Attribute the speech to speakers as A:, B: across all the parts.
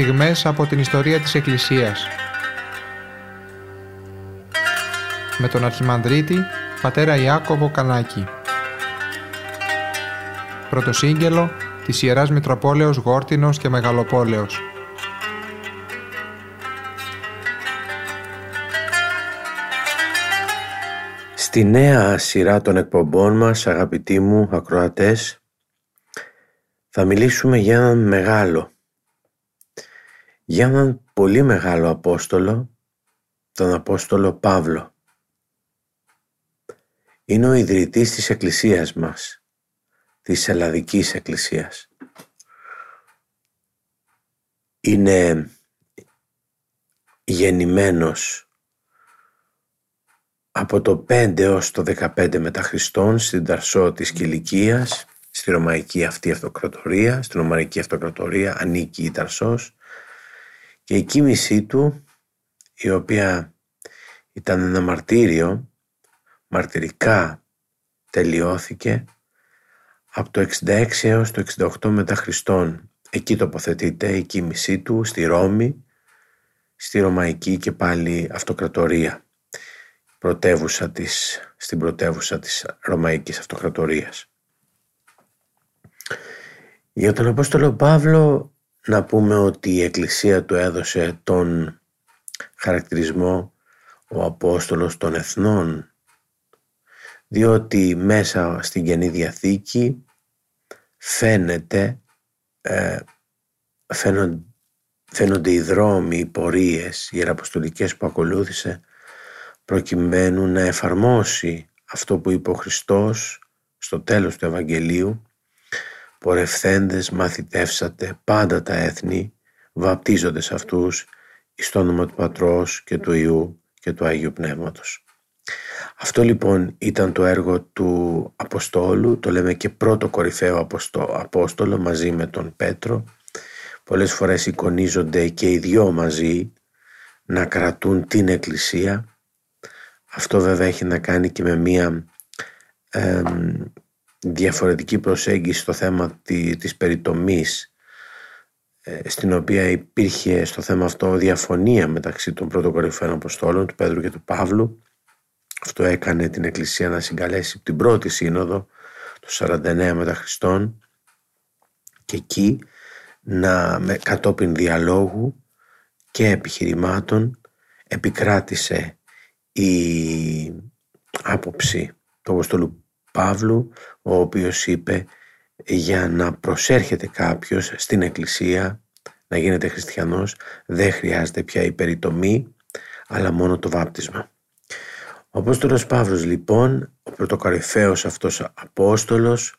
A: στιγμές από την ιστορία της Εκκλησίας. Με τον Αρχιμανδρίτη, πατέρα Ιάκωβο Κανάκη. Πρωτοσύγγελο της Ιεράς Μητροπόλεως Γόρτινος και Μεγαλοπόλεως.
B: Στη νέα σειρά των εκπομπών μας, αγαπητοί μου ακροατές, θα μιλήσουμε για έναν μεγάλο, για έναν πολύ μεγάλο Απόστολο, τον Απόστολο Παύλο. Είναι ο ιδρυτής της Εκκλησίας μας, της Ελλαδικής Εκκλησίας. Είναι γεννημένος από το 5 έως το 15 μετά Χριστόν στην Ταρσό της Κιλικίας, στη Ρωμαϊκή αυτή αυτοκρατορία, στην Ρωμαϊκή αυτοκρατορία ανήκει η Ταρσός και η κοίμησή του, η οποία ήταν ένα μαρτύριο, μαρτυρικά τελειώθηκε από το 66 έως το 68 μετά Χριστόν. Εκεί τοποθετείται η κοίμησή του στη Ρώμη, στη Ρωμαϊκή και πάλι αυτοκρατορία πρωτεύουσα της, στην πρωτεύουσα της Ρωμαϊκής Αυτοκρατορίας. Για τον Απόστολο Παύλο να πούμε ότι η Εκκλησία του έδωσε τον χαρακτηρισμό ο Απόστολος των Εθνών διότι μέσα στην Καινή Διαθήκη φαίνεται ε, φαίνονται, φαίνονται οι δρόμοι, οι πορείες, οι ιεραποστολικές που ακολούθησε προκειμένου να εφαρμόσει αυτό που είπε ο Χριστός στο τέλος του Ευαγγελίου «Πορευθέντες μαθητεύσατε πάντα τα έθνη, βαπτίζονται σε αυτούς εις το όνομα του Πατρός και του Ιού και του Αγίου Πνεύματος». Αυτό λοιπόν ήταν το έργο του Αποστόλου, το λέμε και πρώτο κορυφαίο Απόστολο μαζί με τον Πέτρο. Πολλές φορές εικονίζονται και οι δυο μαζί να κρατούν την Εκκλησία αυτό βέβαια έχει να κάνει και με μία διαφορετική προσέγγιση στο θέμα τη, της περιτομής ε, στην οποία υπήρχε στο θέμα αυτό διαφωνία μεταξύ των πρωτοκορυφαίων Αποστόλων του Πέδρου και του Παύλου. Αυτό έκανε την Εκκλησία να συγκαλέσει την πρώτη σύνοδο του 49 μετά Χριστόν και εκεί να με κατόπιν διαλόγου και επιχειρημάτων επικράτησε η άποψη του Αποστολού Παύλου ο οποίος είπε για να προσέρχεται κάποιος στην εκκλησία να γίνεται χριστιανός δεν χρειάζεται πια η περιτομή αλλά μόνο το βάπτισμα. Ο Απόστολος Παύλος λοιπόν, ο πρωτοκαρυφαίος αυτός Απόστολος,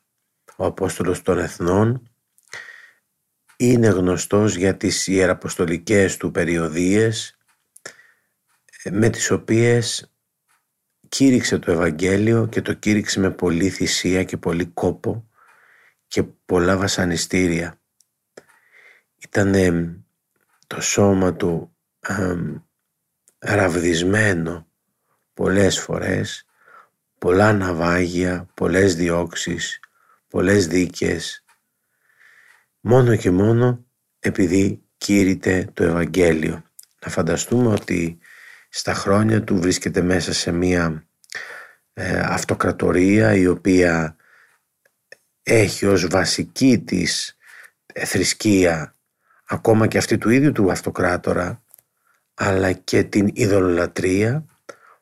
B: ο Απόστολος των Εθνών, είναι γνωστός για τις ιεραποστολικές του περιοδίες με τις οποίες κήρυξε το Ευαγγέλιο και το κήρυξε με πολλή θυσία και πολύ κόπο και πολλά βασανιστήρια. Ήταν το σώμα του ε, ραβδισμένο πολλές φορές, πολλά ναυάγια, πολλές διώξεις, πολλές δίκες, μόνο και μόνο επειδή κήρυτε το Ευαγγέλιο. Να φανταστούμε ότι στα χρόνια του βρίσκεται μέσα σε μία ε, αυτοκρατορία η οποία έχει ως βασική της ε, θρησκεία ακόμα και αυτή του ίδιου του αυτοκράτορα αλλά και την ειδωλολατρία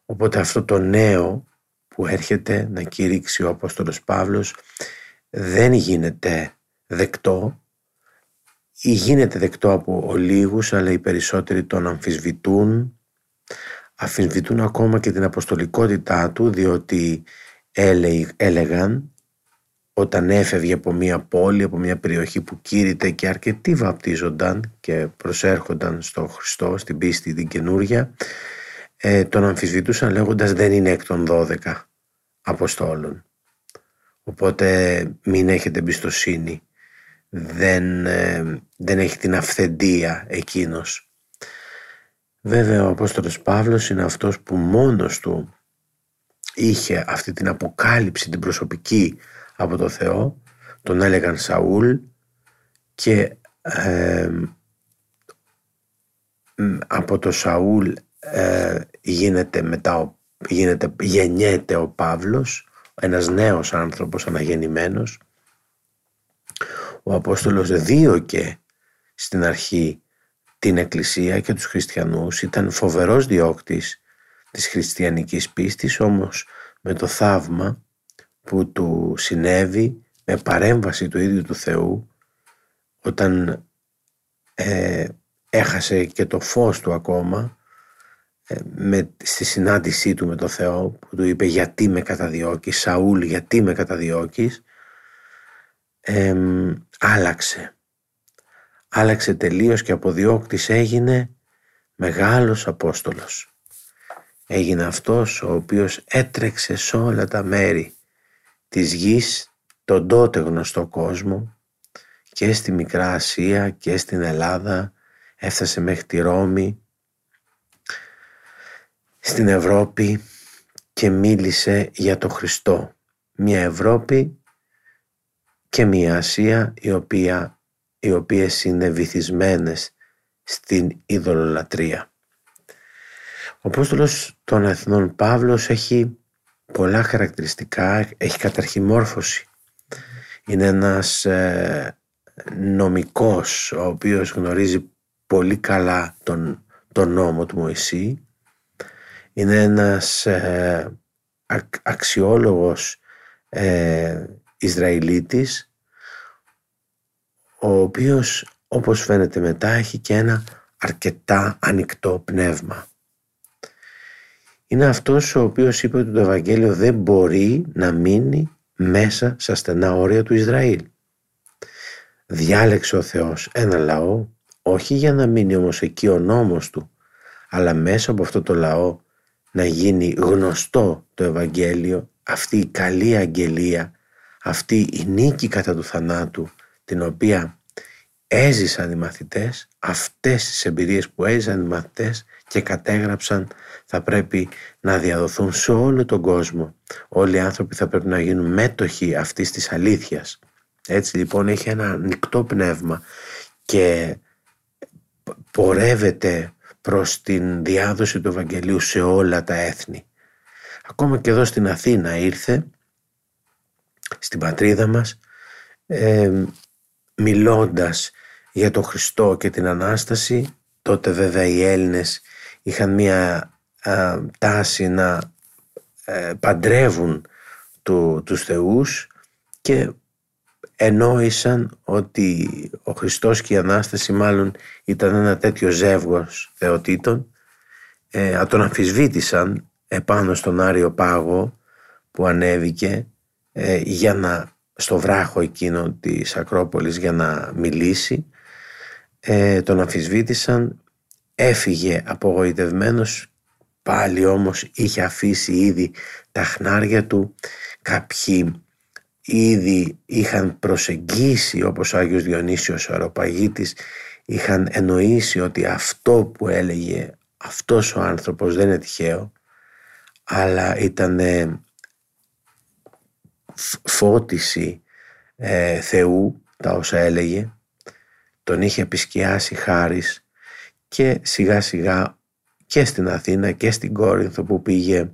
B: οπότε αυτό το νέο που έρχεται να κηρύξει ο Απόστολος Παύλος δεν γίνεται δεκτό. Ή γίνεται δεκτό από ολίγους αλλά οι περισσότεροι τον αμφισβητούν αφισβητούν ακόμα και την αποστολικότητά του διότι έλεγαν όταν έφευγε από μια πόλη, από μια περιοχή που κήρυτε και αρκετοί βαπτίζονταν και προσέρχονταν στο Χριστό, στην πίστη την καινούρια, ε, τον αμφισβητούσαν λέγοντας δεν είναι εκ των 12 Αποστόλων. Οπότε μην έχετε εμπιστοσύνη, δεν, ε, δεν έχει την αυθεντία εκείνος. Βέβαια ο Απόστολος Παύλος είναι αυτός που μόνος του είχε αυτή την αποκάλυψη την προσωπική από το Θεό τον έλεγαν Σαούλ και από το Σαούλ ε, γίνεται μετά, γίνεται, γεννιέται ο Παύλος, ένας νέος άνθρωπος αναγεννημένος. Ο Απόστολος δίωκε στην αρχή την Εκκλησία και τους χριστιανούς, ήταν φοβερός διώκτης της χριστιανικής πίστης, όμως με το θαύμα που του συνέβη με παρέμβαση του ίδιου του Θεού όταν ε, έχασε και το φως του ακόμα ε, με, στη συνάντησή του με το Θεό που του είπε γιατί με καταδιώκεις Σαούλ γιατί με καταδιώκεις ε, άλλαξε άλλαξε τελείως και από διώκτης έγινε μεγάλος Απόστολος έγινε αυτός ο οποίος έτρεξε σε όλα τα μέρη της γης τον τότε γνωστό κόσμο και στη Μικρά Ασία και στην Ελλάδα έφτασε μέχρι τη Ρώμη στην Ευρώπη και μίλησε για το Χριστό. Μια Ευρώπη και μια Ασία η οποία, οι οποίες είναι βυθισμένες στην ειδωλολατρία. Ο Απόστολος των Εθνών Παύλος έχει πολλά χαρακτηριστικά, έχει καταρχημόρφωση. Είναι ένας ε, νομικός ο οποίος γνωρίζει πολύ καλά τον, τον νόμο του Μωυσή. Είναι ένας ε, αξιόλογος ε, Ισραηλίτης ο οποίος όπως φαίνεται μετά έχει και ένα αρκετά ανοιχτό πνεύμα. Είναι αυτός ο οποίος είπε ότι το Ευαγγέλιο δεν μπορεί να μείνει μέσα στα στενά όρια του Ισραήλ. Διάλεξε ο Θεός ένα λαό όχι για να μείνει όμως εκεί ο νόμος του αλλά μέσα από αυτό το λαό να γίνει γνωστό το Ευαγγέλιο αυτή η καλή αγγελία αυτή η νίκη κατά του θανάτου την οποία έζησαν οι μαθητές αυτές τις εμπειρίες που έζησαν οι μαθητές και κατέγραψαν θα πρέπει να διαδοθούν σε όλο τον κόσμο. Όλοι οι άνθρωποι θα πρέπει να γίνουν μέτοχοι αυτής της αλήθειας. Έτσι λοιπόν έχει ένα ανοιχτό πνεύμα και πορεύεται προς την διάδοση του Ευαγγελίου σε όλα τα έθνη. Ακόμα και εδώ στην Αθήνα ήρθε, στην πατρίδα μας, ε, μιλώντας για τον Χριστό και την Ανάσταση. Τότε βέβαια οι Έλληνες είχαν μία τάση να ε, παντρεύουν του, τους θεούς και ενόησαν ότι ο Χριστός και η Ανάσταση μάλλον ήταν ένα τέτοιο ζεύγος θεοτήτων ε, τον αμφισβήτησαν επάνω στον Άριο Πάγο που ανέβηκε ε, για να στο βράχο εκείνο της Ακρόπολης για να μιλήσει ε, τον αμφισβήτησαν. Έφυγε απογοητευμένος πάλι όμως είχε αφήσει ήδη τα χνάρια του. Κάποιοι ήδη είχαν προσεγγίσει όπως ο Άγιος Διονύσιος ο Αεροπαγίτης είχαν εννοήσει ότι αυτό που έλεγε αυτός ο άνθρωπος δεν είναι τυχαίο αλλά ήταν φώτιση ε, Θεού τα όσα έλεγε τον είχε επισκιάσει χάρις και σιγά σιγά και στην Αθήνα και στην Κόρινθο που πήγε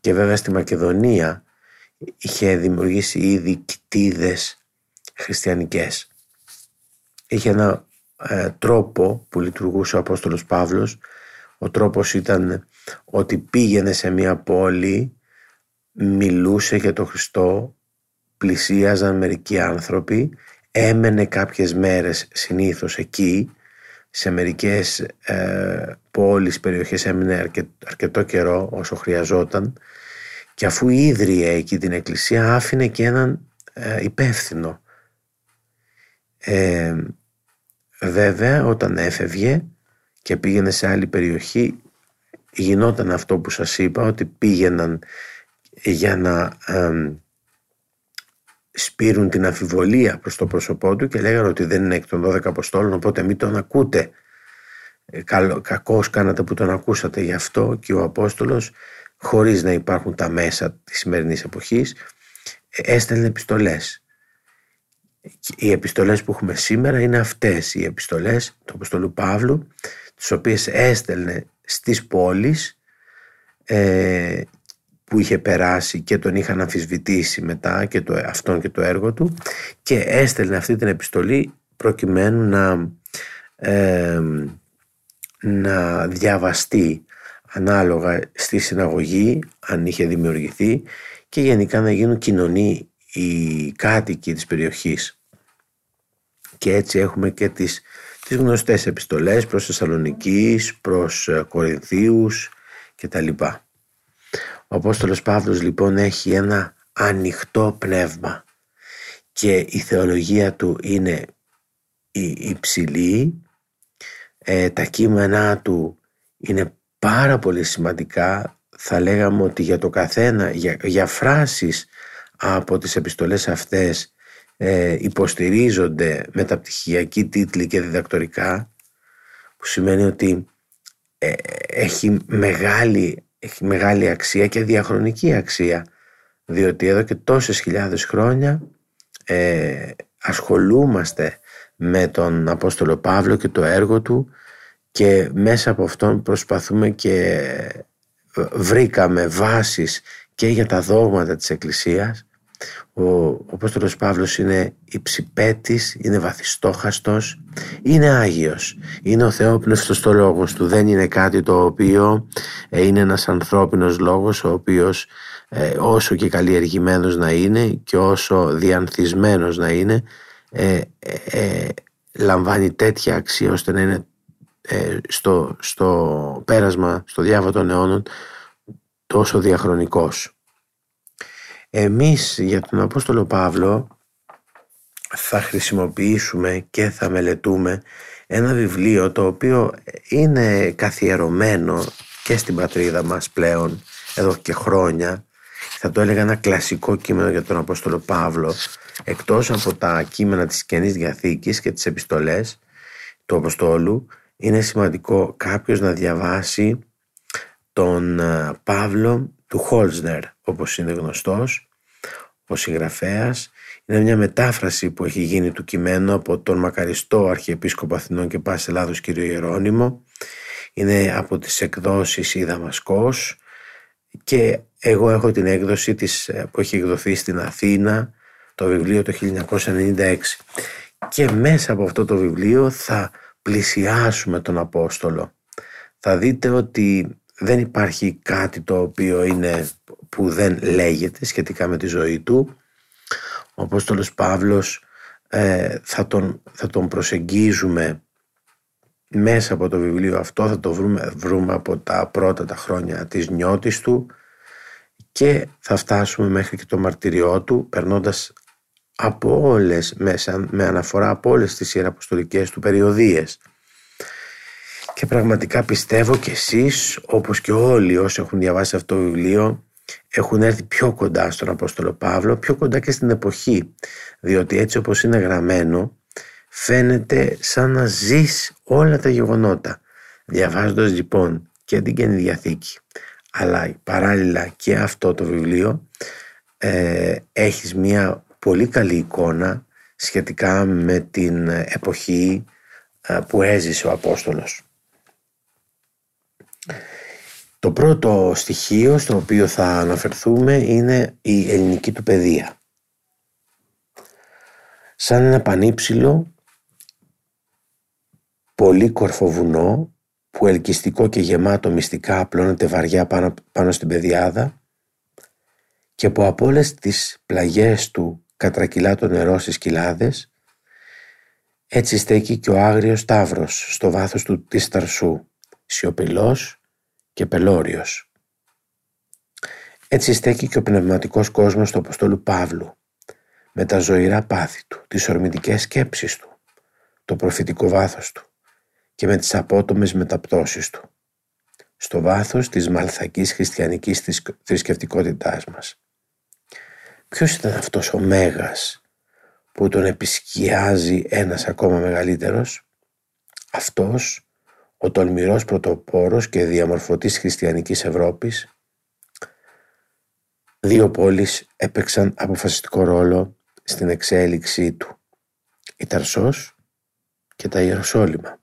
B: και βέβαια στη Μακεδονία είχε δημιουργήσει ήδη κτίδες χριστιανικές. Είχε ένα ε, τρόπο που λειτουργούσε ο Απόστολος Παύλος. Ο τρόπος ήταν ότι πήγαινε σε μια πόλη, μιλούσε για τον Χριστό, πλησίαζαν μερικοί άνθρωποι, έμενε κάποιες μέρες συνήθως εκεί, σε μερικές ε, πόλεις, περιοχές έμεινε αρκετό καιρό όσο χρειαζόταν και αφού ίδρυε εκεί την εκκλησία άφηνε και έναν ε, υπεύθυνο. Ε, βέβαια όταν έφευγε και πήγαινε σε άλλη περιοχή γινόταν αυτό που σας είπα ότι πήγαιναν για να σπήρουν την αμφιβολία προς το πρόσωπό του και λέγανε ότι δεν είναι εκ των 12 Αποστόλων οπότε μην τον ακούτε. Ε, κακώς κάνατε που τον ακούσατε γι' αυτό και ο Απόστολος χωρίς να υπάρχουν τα μέσα της σημερινής εποχής, έστελνε επιστολές. οι επιστολές που έχουμε σήμερα είναι αυτές οι επιστολές του Αποστολού Παύλου τις οποίες έστελνε στις πόλεις ε, που είχε περάσει και τον είχαν αμφισβητήσει μετά και το, αυτόν και το έργο του και έστελνε αυτή την επιστολή προκειμένου να, ε, να διαβαστεί ανάλογα στη συναγωγή αν είχε δημιουργηθεί και γενικά να γίνουν κοινωνοί οι κάτοικοι της περιοχής και έτσι έχουμε και τις, τις γνωστές επιστολές προς Θεσσαλονικής, προς ε, Κορινθίους και τα λοιπά. Ο Απόστολος Παύλος λοιπόν έχει ένα ανοιχτό πνεύμα και η θεολογία του είναι υψηλή, ε, τα κείμενά του είναι πάρα πολύ σημαντικά, θα λέγαμε ότι για το καθένα, για, για φράσεις από τις επιστολές αυτές ε, υποστηρίζονται μεταπτυχιακοί τίτλοι και διδακτορικά που σημαίνει ότι ε, έχει, μεγάλη, έχει μεγάλη αξία και διαχρονική αξία διότι εδώ και τόσες χιλιάδες χρόνια ε, ασχολούμαστε με τον Απόστολο Παύλο και το έργο του και μέσα από αυτόν προσπαθούμε και βρήκαμε βάσεις και για τα δόγματα της Εκκλησίας ο, ο Απόστολος Παύλος είναι υψηπέτης, είναι βαθιστόχαστος, είναι Άγιος. Είναι ο Θεόπνευστος το λόγος του. Δεν είναι κάτι το οποίο ε, είναι ένας ανθρώπινος λόγος ο οποίος ε, όσο και καλλιεργημένος να είναι και όσο διανθισμένος να είναι ε, λαμβάνει τέτοια αξία ώστε να είναι στο, στο πέρασμα, στο διάβα των αιώνων τόσο διαχρονικός. Εμείς για τον Απόστολο Παύλο θα χρησιμοποιήσουμε και θα μελετούμε ένα βιβλίο το οποίο είναι καθιερωμένο και στην πατρίδα μας πλέον εδώ και χρόνια. Θα το έλεγα ένα κλασικό κείμενο για τον Απόστολο Παύλο εκτός από τα κείμενα της Καινής Διαθήκης και τις επιστολές του Αποστόλου είναι σημαντικό κάποιος να διαβάσει τον ε, Παύλο του Χόλσνερ όπως είναι γνωστός ο συγγραφέας είναι μια μετάφραση που έχει γίνει του κειμένου από τον μακαριστό Αρχιεπίσκοπο Αθηνών και Πάσης Ελλάδος κ. Ιερώνυμο. Είναι από τις εκδόσεις η Δαμασκός και εγώ έχω την έκδοση της, ε, που έχει εκδοθεί στην Αθήνα το βιβλίο το 1996 και μέσα από αυτό το βιβλίο θα πλησιάσουμε τον Απόστολο. Θα δείτε ότι δεν υπάρχει κάτι το οποίο είναι που δεν λέγεται σχετικά με τη ζωή του. Ο Απόστολος Παύλος ε, θα, τον, θα τον προσεγγίζουμε μέσα από το βιβλίο αυτό, θα το βρούμε, βρούμε από τα πρώτα τα χρόνια της νιώτης του και θα φτάσουμε μέχρι και το μαρτυριό του περνώντας από όλες, μέσα, με αναφορά από όλες τις ιεραποστολικές του περιοδίες. Και πραγματικά πιστεύω και εσείς, όπως και όλοι όσοι έχουν διαβάσει αυτό το βιβλίο, έχουν έρθει πιο κοντά στον Απόστολο Παύλο, πιο κοντά και στην εποχή. Διότι έτσι όπως είναι γραμμένο, φαίνεται σαν να ζεις όλα τα γεγονότα. Διαβάζοντας λοιπόν και την Καινή Διαθήκη, αλλά παράλληλα και αυτό το βιβλίο, ε, έχεις μια πολύ καλή εικόνα σχετικά με την εποχή ε, που έζησε ο Απόστολος. Το πρώτο στοιχείο στο οποίο θα αναφερθούμε είναι η ελληνική του παιδεία. Σαν ένα πανύψηλο, πολύ κορφοβουνό, που ελκυστικό και γεμάτο μυστικά απλώνεται βαριά πάνω, πάνω στην πεδιάδα και που από όλες τις πλαγιές του κατρακυλά το νερό στις κοιλάδες, έτσι στέκει και ο άγριος Σταύρος στο βάθος του της Ταρσού, σιωπηλός και πελώριος. Έτσι στέκει και ο πνευματικός κόσμος του Αποστόλου Παύλου, με τα ζωηρά πάθη του, τις ορμητικές σκέψεις του, το προφητικό βάθος του και με τις απότομες μεταπτώσεις του, στο βάθος της μαλθακής χριστιανικής θρησκευτικότητάς μας. Ποιος ήταν αυτός ο Μέγας που τον επισκιάζει ένας ακόμα μεγαλύτερος, αυτός ο τολμηρός πρωτοπόρος και διαμορφωτής χριστιανικής Ευρώπης, δύο πόλεις έπαιξαν αποφασιστικό ρόλο στην εξέλιξή του. η Ταρσός και τα Ιεροσόλυμα.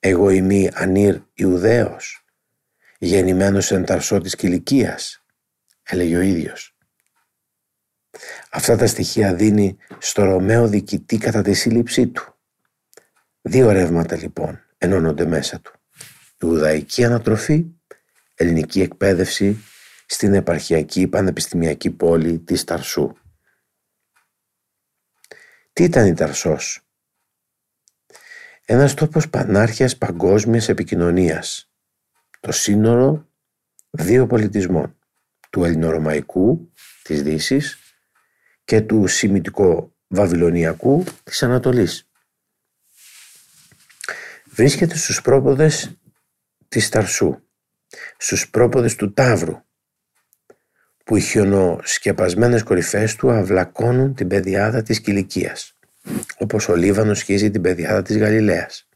B: Εγώ είμαι Ανήρ Ιουδαίος, γεννημένος εν Ταρσώ της Κιλικίας, έλεγε ο ίδιος. Αυτά τα στοιχεία δίνει στο Ρωμαίο διοικητή κατά τη σύλληψή του. Δύο ρεύματα λοιπόν ενώνονται μέσα του. Ιουδαϊκή ανατροφή, ελληνική εκπαίδευση στην επαρχιακή πανεπιστημιακή πόλη της Ταρσού. Τι ήταν η Ταρσός; Ένας τόπος πανάρχιας παγκόσμιας επικοινωνίας. Το σύνορο δύο πολιτισμών. Του ελληνορωμαϊκού της Δύσης και του σημιτικο-βαβυλωνιακού της Ανατολής. Βρίσκεται στους πρόποδες της Ταρσού, στους πρόποδες του Ταύρου, που οι χιονοσκεπασμένες κορυφές του αυλακώνουν την πεδιάδα της Κιλικίας, όπως ο Λίβανος σχίζει την πεδιάδα της Γαλιλαίας.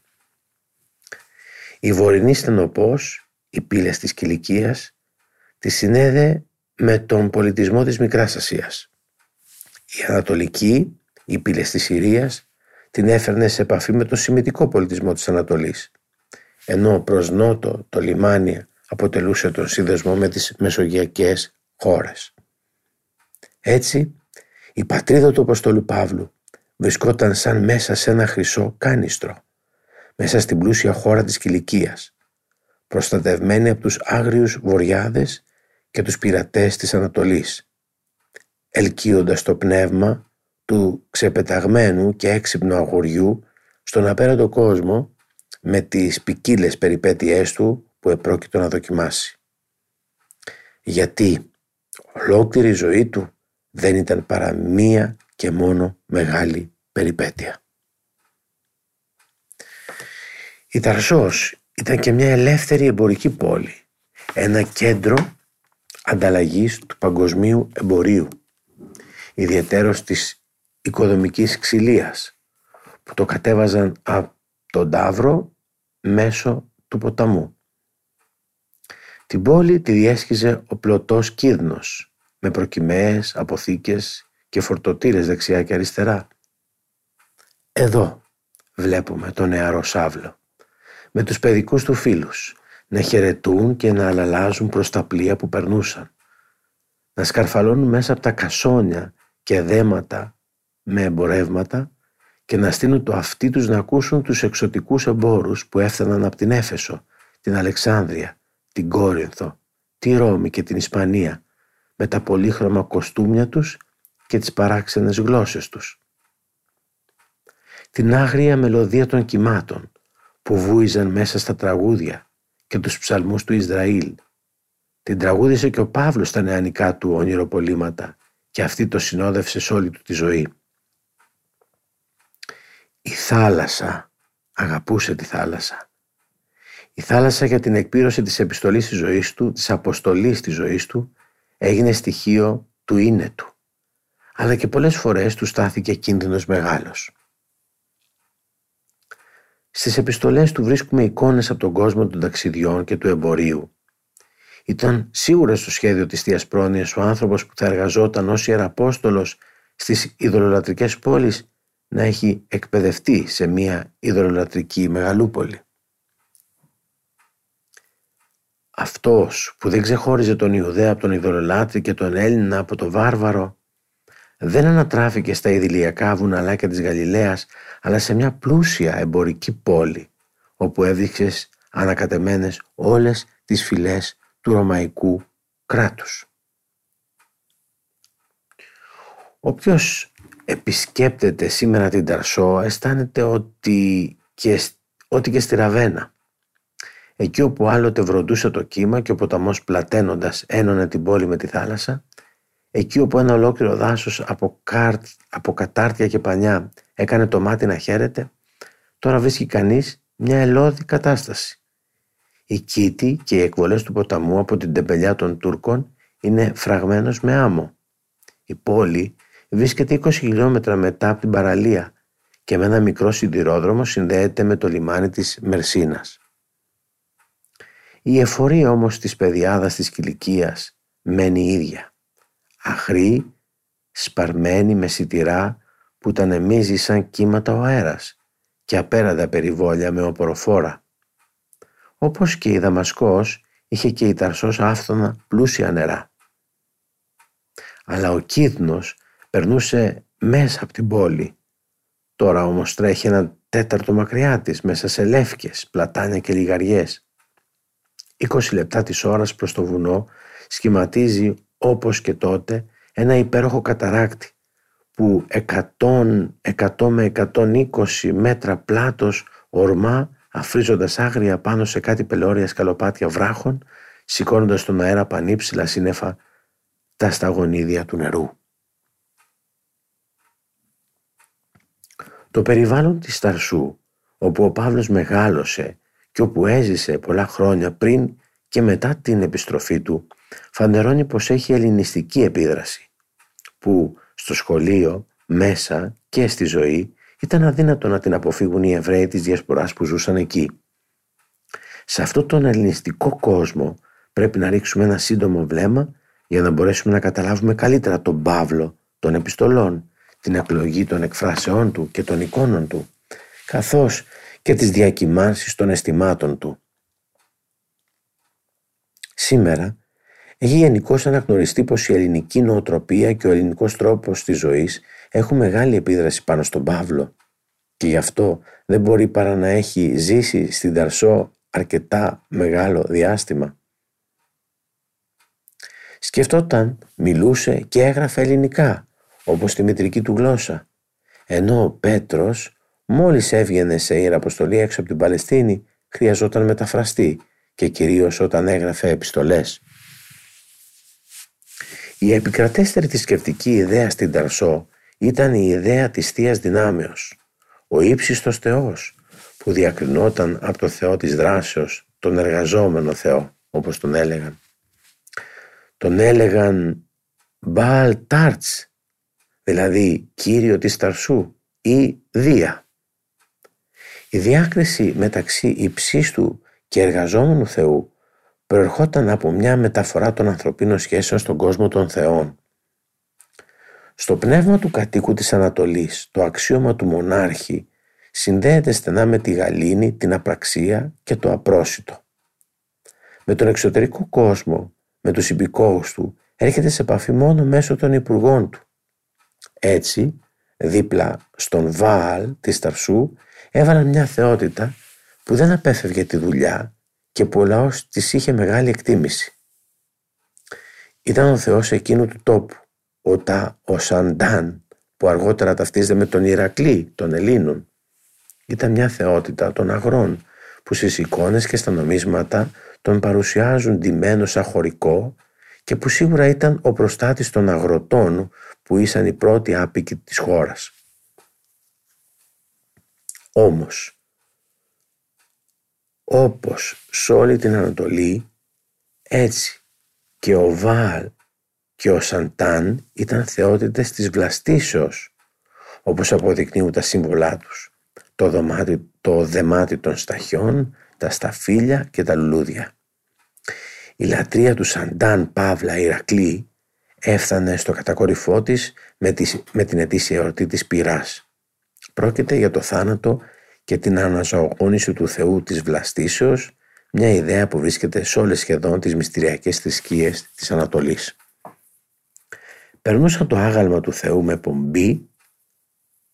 B: Η βορεινή στενοπός, οι πύλες της Κιλικίας, τη συνέδε με τον πολιτισμό της Μικράς Ασίας. Η Ανατολική, οι πύλες της Συρίας, την έφερνε σε επαφή με τον σημητικό πολιτισμό της Ανατολής, ενώ προς νότο το λιμάνι αποτελούσε τον σύνδεσμο με τις μεσογειακές χώρες. Έτσι, η πατρίδα του Αποστόλου Παύλου βρισκόταν σαν μέσα σε ένα χρυσό κάνιστρο, μέσα στην πλούσια χώρα της Κιλικίας, προστατευμένη από τους άγριους βοριάδες και τους πειρατές της Ανατολής, ελκύοντας το πνεύμα του ξεπεταγμένου και έξυπνου αγοριού στον απέραντο κόσμο με τις ποικίλες περιπέτειές του που επρόκειτο να δοκιμάσει. Γιατί ολόκληρη η ζωή του δεν ήταν παρά μία και μόνο μεγάλη περιπέτεια. Η Ταρσός ήταν και μια ελεύθερη εμπορική πόλη, ένα κέντρο ανταλλαγής του παγκοσμίου εμπορίου, ιδιαίτερος της οικοδομικής ξυλίας, που το κατέβαζαν από τον Ταύρο μέσω του ποταμού. Την πόλη τη διέσχιζε ο πλωτός κίδνος με προκυμαίες, αποθήκες και φορτωτήρες δεξιά και αριστερά. Εδώ βλέπουμε τον νεαρό Σάβλο με τους παιδικούς του φίλους να χαιρετούν και να αλλάζουν προς τα πλοία που περνούσαν να σκαρφαλώνουν μέσα από τα κασόνια και δέματα με εμπορεύματα και να στείλουν το αυτί τους να ακούσουν τους εξωτικούς εμπόρους που έφταναν από την Έφεσο, την Αλεξάνδρεια την Κόρινθο, τη Ρώμη και την Ισπανία με τα πολύχρωμα κοστούμια τους και τις παράξενες γλώσσες τους. Την άγρια μελωδία των κυμάτων που βούιζαν μέσα στα τραγούδια και τους ψαλμούς του Ισραήλ. Την τραγούδισε και ο Παύλος στα νεανικά του ονειροπολίματα και αυτή το συνόδευσε σε όλη του τη ζωή. Η θάλασσα αγαπούσε τη θάλασσα η θάλασσα για την εκπλήρωση της επιστολής της ζωής του, της αποστολής της ζωής του, έγινε στοιχείο του είναι του. Αλλά και πολλές φορές του στάθηκε κίνδυνος μεγάλος. Στις επιστολές του βρίσκουμε εικόνες από τον κόσμο των ταξιδιών και του εμπορίου. Ήταν σίγουρα στο σχέδιο της Θείας Πρόνοιας ο άνθρωπος που θα εργαζόταν ως ιεραπόστολος στις ιδωλολατρικές πόλεις να έχει εκπαιδευτεί σε μια ιδωλολατρική μεγαλούπολη. Αυτός που δεν ξεχώριζε τον Ιουδαία από τον Ιδωλολάτρη και τον Έλληνα από τον Βάρβαρο δεν ανατράφηκε στα ιδηλιακά βουναλάκια της Γαλιλαίας αλλά σε μια πλούσια εμπορική πόλη όπου έδειξε ανακατεμένες όλες τις φυλές του Ρωμαϊκού κράτους. Όποιος επισκέπτεται σήμερα την Ταρσό αισθάνεται ότι και, ότι και στη Ραβένα Εκεί όπου άλλοτε βροντούσε το κύμα και ο ποταμός πλαταίνοντας ένωνε την πόλη με τη θάλασσα, εκεί όπου ένα ολόκληρο δάσος από, κάρτ, από κατάρτια και πανιά έκανε το μάτι να χαίρεται, τώρα βρίσκει κανείς μια ελώδη κατάσταση. Η κήτη και οι εκβολές του ποταμού από την τεμπελιά των Τούρκων είναι φραγμένος με άμμο. Η πόλη βρίσκεται 20 χιλιόμετρα μετά από την παραλία και με ένα μικρό σιδηρόδρομο συνδέεται με το λιμάνι της Μερσίνας. Η εφορία όμως της παιδιάδας της κηλικίας μένει ίδια. Αχρή, σπαρμένη με σιτηρά που τα νεμίζει σαν κύματα ο αέρας και απέραντα περιβόλια με οποροφόρα. Όπως και η Δαμασκός είχε και η Ταρσός άφθονα πλούσια νερά. Αλλά ο Κίδνος περνούσε μέσα από την πόλη. Τώρα όμως τρέχει ένα τέταρτο μακριά της μέσα σε λεύκες, πλατάνια και λιγαριές. 20 λεπτά της ώρας προς το βουνό σχηματίζει όπως και τότε ένα υπέροχο καταράκτη που 100, 100 με 120 μέτρα πλάτος ορμά αφρίζοντας άγρια πάνω σε κάτι πελώρια σκαλοπάτια βράχων σηκώνοντας τον αέρα πανύψηλα σύννεφα τα σταγονίδια του νερού. Το περιβάλλον της Σταρσού, όπου ο Παύλος μεγάλωσε και όπου έζησε πολλά χρόνια πριν και μετά την επιστροφή του, φανερώνει πως έχει ελληνιστική επίδραση, που στο σχολείο, μέσα και στη ζωή ήταν αδύνατο να την αποφύγουν οι Εβραίοι της Διασποράς που ζούσαν εκεί. Σε αυτόν τον ελληνιστικό κόσμο πρέπει να ρίξουμε ένα σύντομο βλέμμα για να μπορέσουμε να καταλάβουμε καλύτερα τον Παύλο των επιστολών, την εκλογή των εκφράσεών του και των εικόνων του, καθώς και τις διακυμάνσεις των αισθημάτων του. Σήμερα έχει γενικώς αναγνωριστεί πως η ελληνική νοοτροπία και ο ελληνικός τρόπος της ζωής έχουν μεγάλη επίδραση πάνω στον Παύλο και γι' αυτό δεν μπορεί παρά να έχει ζήσει στην Ταρσό αρκετά μεγάλο διάστημα. Σκεφτόταν, μιλούσε και έγραφε ελληνικά, όπως τη μητρική του γλώσσα. Ενώ ο Πέτρος, μόλις έβγαινε σε ιεραποστολή έξω από την Παλαιστίνη, χρειαζόταν μεταφραστή και κυρίως όταν έγραφε επιστολές. Η επικρατέστερη θρησκευτική ιδέα στην Ταρσό ήταν η ιδέα της θείας Δυνάμεως, ο ύψιστος Θεός που διακρινόταν από το Θεό της δράσεως, τον εργαζόμενο Θεό, όπως τον έλεγαν. Τον έλεγαν Μπαλ Τάρτς, δηλαδή Κύριο της Ταρσού ή Δία. Η διάκριση μεταξύ υψίστου και εργαζόμενου Θεού προερχόταν από μια μεταφορά των ανθρωπίνων σχέσεων στον κόσμο των θεών. Στο πνεύμα του κατοίκου της Ανατολής, το αξίωμα του μονάρχη συνδέεται στενά με τη γαλήνη, την απραξία και το απρόσιτο. Με τον εξωτερικό κόσμο, με τους υπηκόους του, έρχεται σε επαφή μόνο μέσω των υπουργών του. Έτσι, δίπλα στον Βάλ της Ταρσού, έβαλαν μια θεότητα που δεν απέφευγε τη δουλειά και που ο λαός της είχε μεγάλη εκτίμηση. Ήταν ο Θεός εκείνου του τόπου, ο Τα ο Σαντάν, που αργότερα ταυτίζεται με τον Ηρακλή των Ελλήνων. Ήταν μια θεότητα των αγρών, που στις εικόνες και στα νομίσματα τον παρουσιάζουν ντυμένο σαν χωρικό και που σίγουρα ήταν ο προστάτης των αγροτών που ήσαν οι πρώτοι άπικοι της χώρας. Όμως, όπως σε όλη την Ανατολή, έτσι και ο Βάλ και ο Σαντάν ήταν θεότητες της βλαστήσεως, όπως αποδεικνύουν τα σύμβολά τους, το, δωμάτι, το δεμάτι των σταχιών, τα σταφύλια και τα λουλούδια. Η λατρεία του Σαντάν Παύλα Ηρακλή έφτανε στο κατακόρυφό της με, με την ετήσια εορτή της πυράς. Πρόκειται για το θάνατο και την αναζωογόνηση του Θεού της βλαστήσεως, μια ιδέα που βρίσκεται σε όλες σχεδόν τις μυστηριακές θρησκείες της Ανατολής. Περνούσαν το άγαλμα του Θεού με πομπή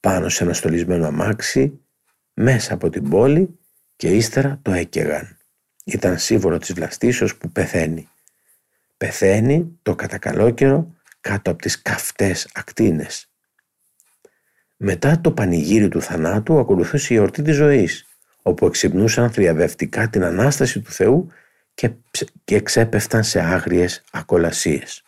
B: πάνω σε ένα στολισμένο αμάξι μέσα από την πόλη και ύστερα το έκαιγαν. Ήταν σύμβολο της βλαστήσεως που πεθαίνει. Πεθαίνει το κατά καιρό κάτω από τις καυτές ακτίνες μετά το πανηγύρι του θανάτου ακολουθούσε η εορτή της ζωής, όπου εξυπνούσαν θριαβευτικά την Ανάσταση του Θεού και, και ξέπεφταν σε άγριες ακολασίες.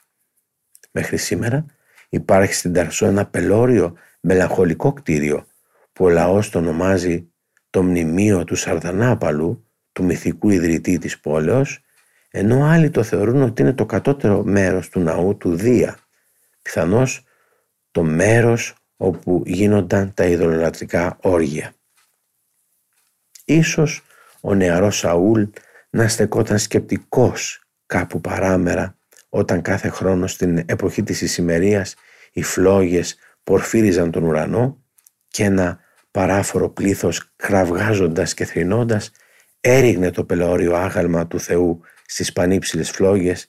B: Μέχρι σήμερα υπάρχει στην Ταρσό ένα πελώριο μελαγχολικό κτίριο που ο λαός το ονομάζει το μνημείο του Σαρδανάπαλου, του μυθικού ιδρυτή της πόλεως, ενώ άλλοι το θεωρούν ότι είναι το κατώτερο μέρος του ναού του Δία, πιθανώς το μέρος όπου γίνονταν τα ειδωλολατρικά όργια. Ίσως ο νεαρός Σαούλ να στεκόταν σκεπτικός κάπου παράμερα όταν κάθε χρόνο στην εποχή της ησημερίας οι φλόγες πορφύριζαν τον ουρανό και ένα παράφορο πλήθος κραυγάζοντας και θρυνώντας έριγνε το πελώριο άγαλμα του Θεού στις πανύψηλες φλόγες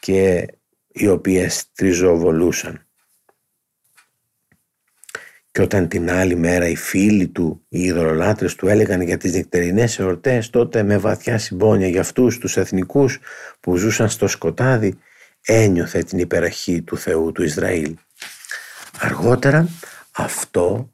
B: και οι οποίες τριζοβολούσαν. Και όταν την άλλη μέρα οι φίλοι του, οι ειδωλολάτρες του έλεγαν για τις νυχτερινές εορτές, τότε με βαθιά συμπόνια για αυτούς τους εθνικούς που ζούσαν στο σκοτάδι, ένιωθε την υπεραχή του Θεού του Ισραήλ. Αργότερα αυτό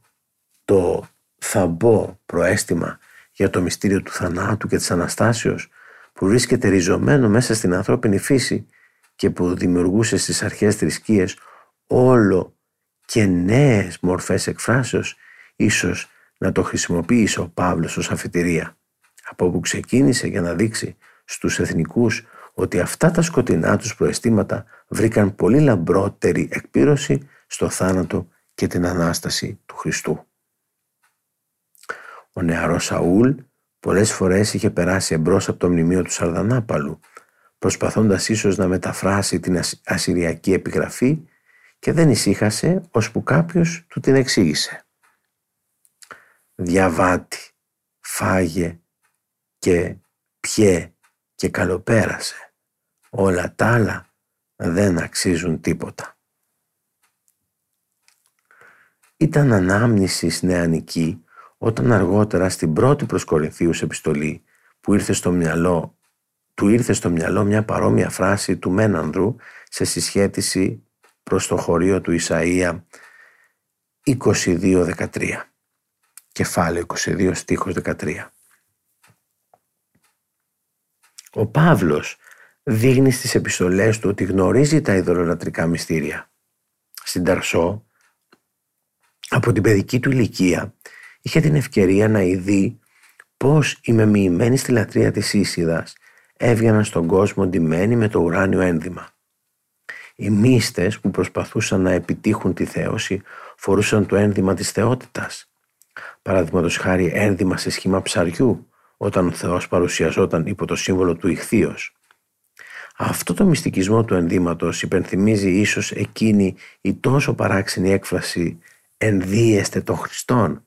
B: το θαμπό προέστημα για το μυστήριο του θανάτου και της Αναστάσεως που βρίσκεται ριζωμένο μέσα στην ανθρώπινη φύση και που δημιουργούσε στις αρχές θρησκείες όλο και νέες μορφές εκφράσεως ίσως να το χρησιμοποίησε ο Παύλος ως αφιτηρία από όπου ξεκίνησε για να δείξει στους εθνικούς ότι αυτά τα σκοτεινά τους προαισθήματα βρήκαν πολύ λαμπρότερη εκπλήρωση στο θάνατο και την Ανάσταση του Χριστού. Ο νεαρός Σαούλ πολλές φορές είχε περάσει εμπρός από το μνημείο του Σαρδανάπαλου προσπαθώντας ίσως να μεταφράσει την ασυριακή επιγραφή και δεν ησύχασε ώσπου κάποιος του την εξήγησε. Διαβάτη, φάγε και πιέ και καλοπέρασε. Όλα τα άλλα δεν αξίζουν τίποτα. Ήταν ανάμνησης νεανική όταν αργότερα στην πρώτη προς Κορινθίους επιστολή που ήρθε στο μυαλό, του ήρθε στο μυαλό μια παρόμοια φράση του Μένανδρου σε συσχέτιση προς το χωρίο του Ισαΐα 22-13. Κεφάλαιο 22 στίχος 13. Ο Παύλος δείχνει στις επιστολές του ότι γνωρίζει τα ειδωλολατρικά μυστήρια. Στην Ταρσό, από την παιδική του ηλικία, είχε την ευκαιρία να ειδεί πώς οι μεμοιημένοι στη λατρεία της Ίσιδας έβγαιναν στον κόσμο ντυμένοι με το ουράνιο ένδυμα. Οι μύστες που προσπαθούσαν να επιτύχουν τη θέωση φορούσαν το ένδυμα της θεότητας. Παραδείγματος χάρη ένδυμα σε σχήμα ψαριού όταν ο Θεός παρουσιαζόταν υπό το σύμβολο του ηχθείος. Αυτό το μυστικισμό του ενδύματος υπενθυμίζει ίσως εκείνη η τόσο παράξενη έκφραση «ενδύεστε των Χριστών»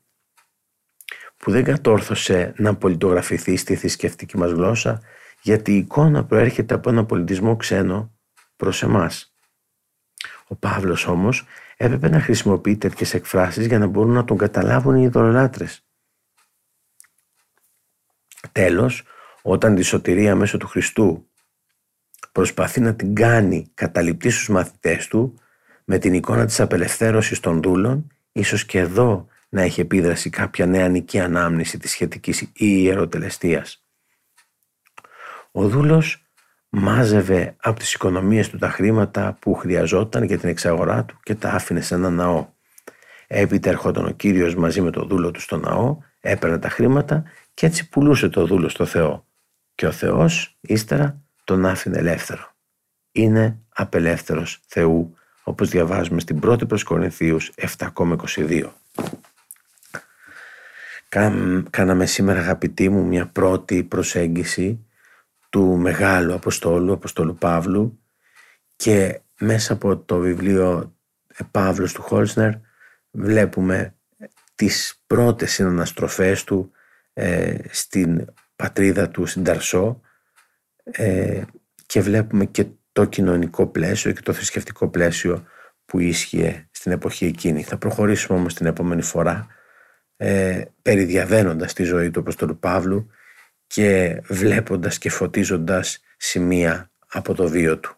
B: που δεν κατόρθωσε να πολιτογραφηθεί στη θρησκευτική μας γλώσσα γιατί η εικόνα προέρχεται από ένα πολιτισμό ξένο προς εμάς. Ο Παύλος όμως έπρεπε να χρησιμοποιεί τέτοιες εκφράσεις για να μπορούν να τον καταλάβουν οι ειδωλολάτρες. Τέλος, όταν τη σωτηρία μέσω του Χριστού προσπαθεί να την κάνει καταληπτή στους μαθητές του με την εικόνα της απελευθέρωσης των δούλων, ίσως και εδώ να έχει επίδραση κάποια νεανική ανάμνηση της σχετικής ιεροτελεστίας. Ο δούλος μάζευε από τις οικονομίες του τα χρήματα που χρειαζόταν για την εξαγορά του και τα άφηνε σε ένα ναό. Έπειτα ερχόταν ο Κύριος μαζί με το δούλο του στο ναό, έπαιρνε τα χρήματα και έτσι πουλούσε το δούλο στο Θεό. Και ο Θεός ύστερα τον άφηνε ελεύθερο. Είναι απελεύθερος Θεού, όπως διαβάζουμε στην πρώτη προς Κορινθίους 7,22. Κάναμε σήμερα αγαπητοί μου μια πρώτη προσέγγιση του Μεγάλου Αποστόλου, Αποστόλου Παύλου. Και μέσα από το βιβλίο Παύλος του Χόλσνερ βλέπουμε τις πρώτες συναναστροφές του ε, στην πατρίδα του στην Ταρσό. Ε, και βλέπουμε και το κοινωνικό πλαίσιο και το θρησκευτικό πλαίσιο που ίσχυε στην εποχή εκείνη. Θα προχωρήσουμε όμως την επόμενη φορά ε, περιδιαβαίνοντας τη ζωή του Αποστόλου Παύλου και βλέποντας και φωτίζοντας σημεία από το βίο του.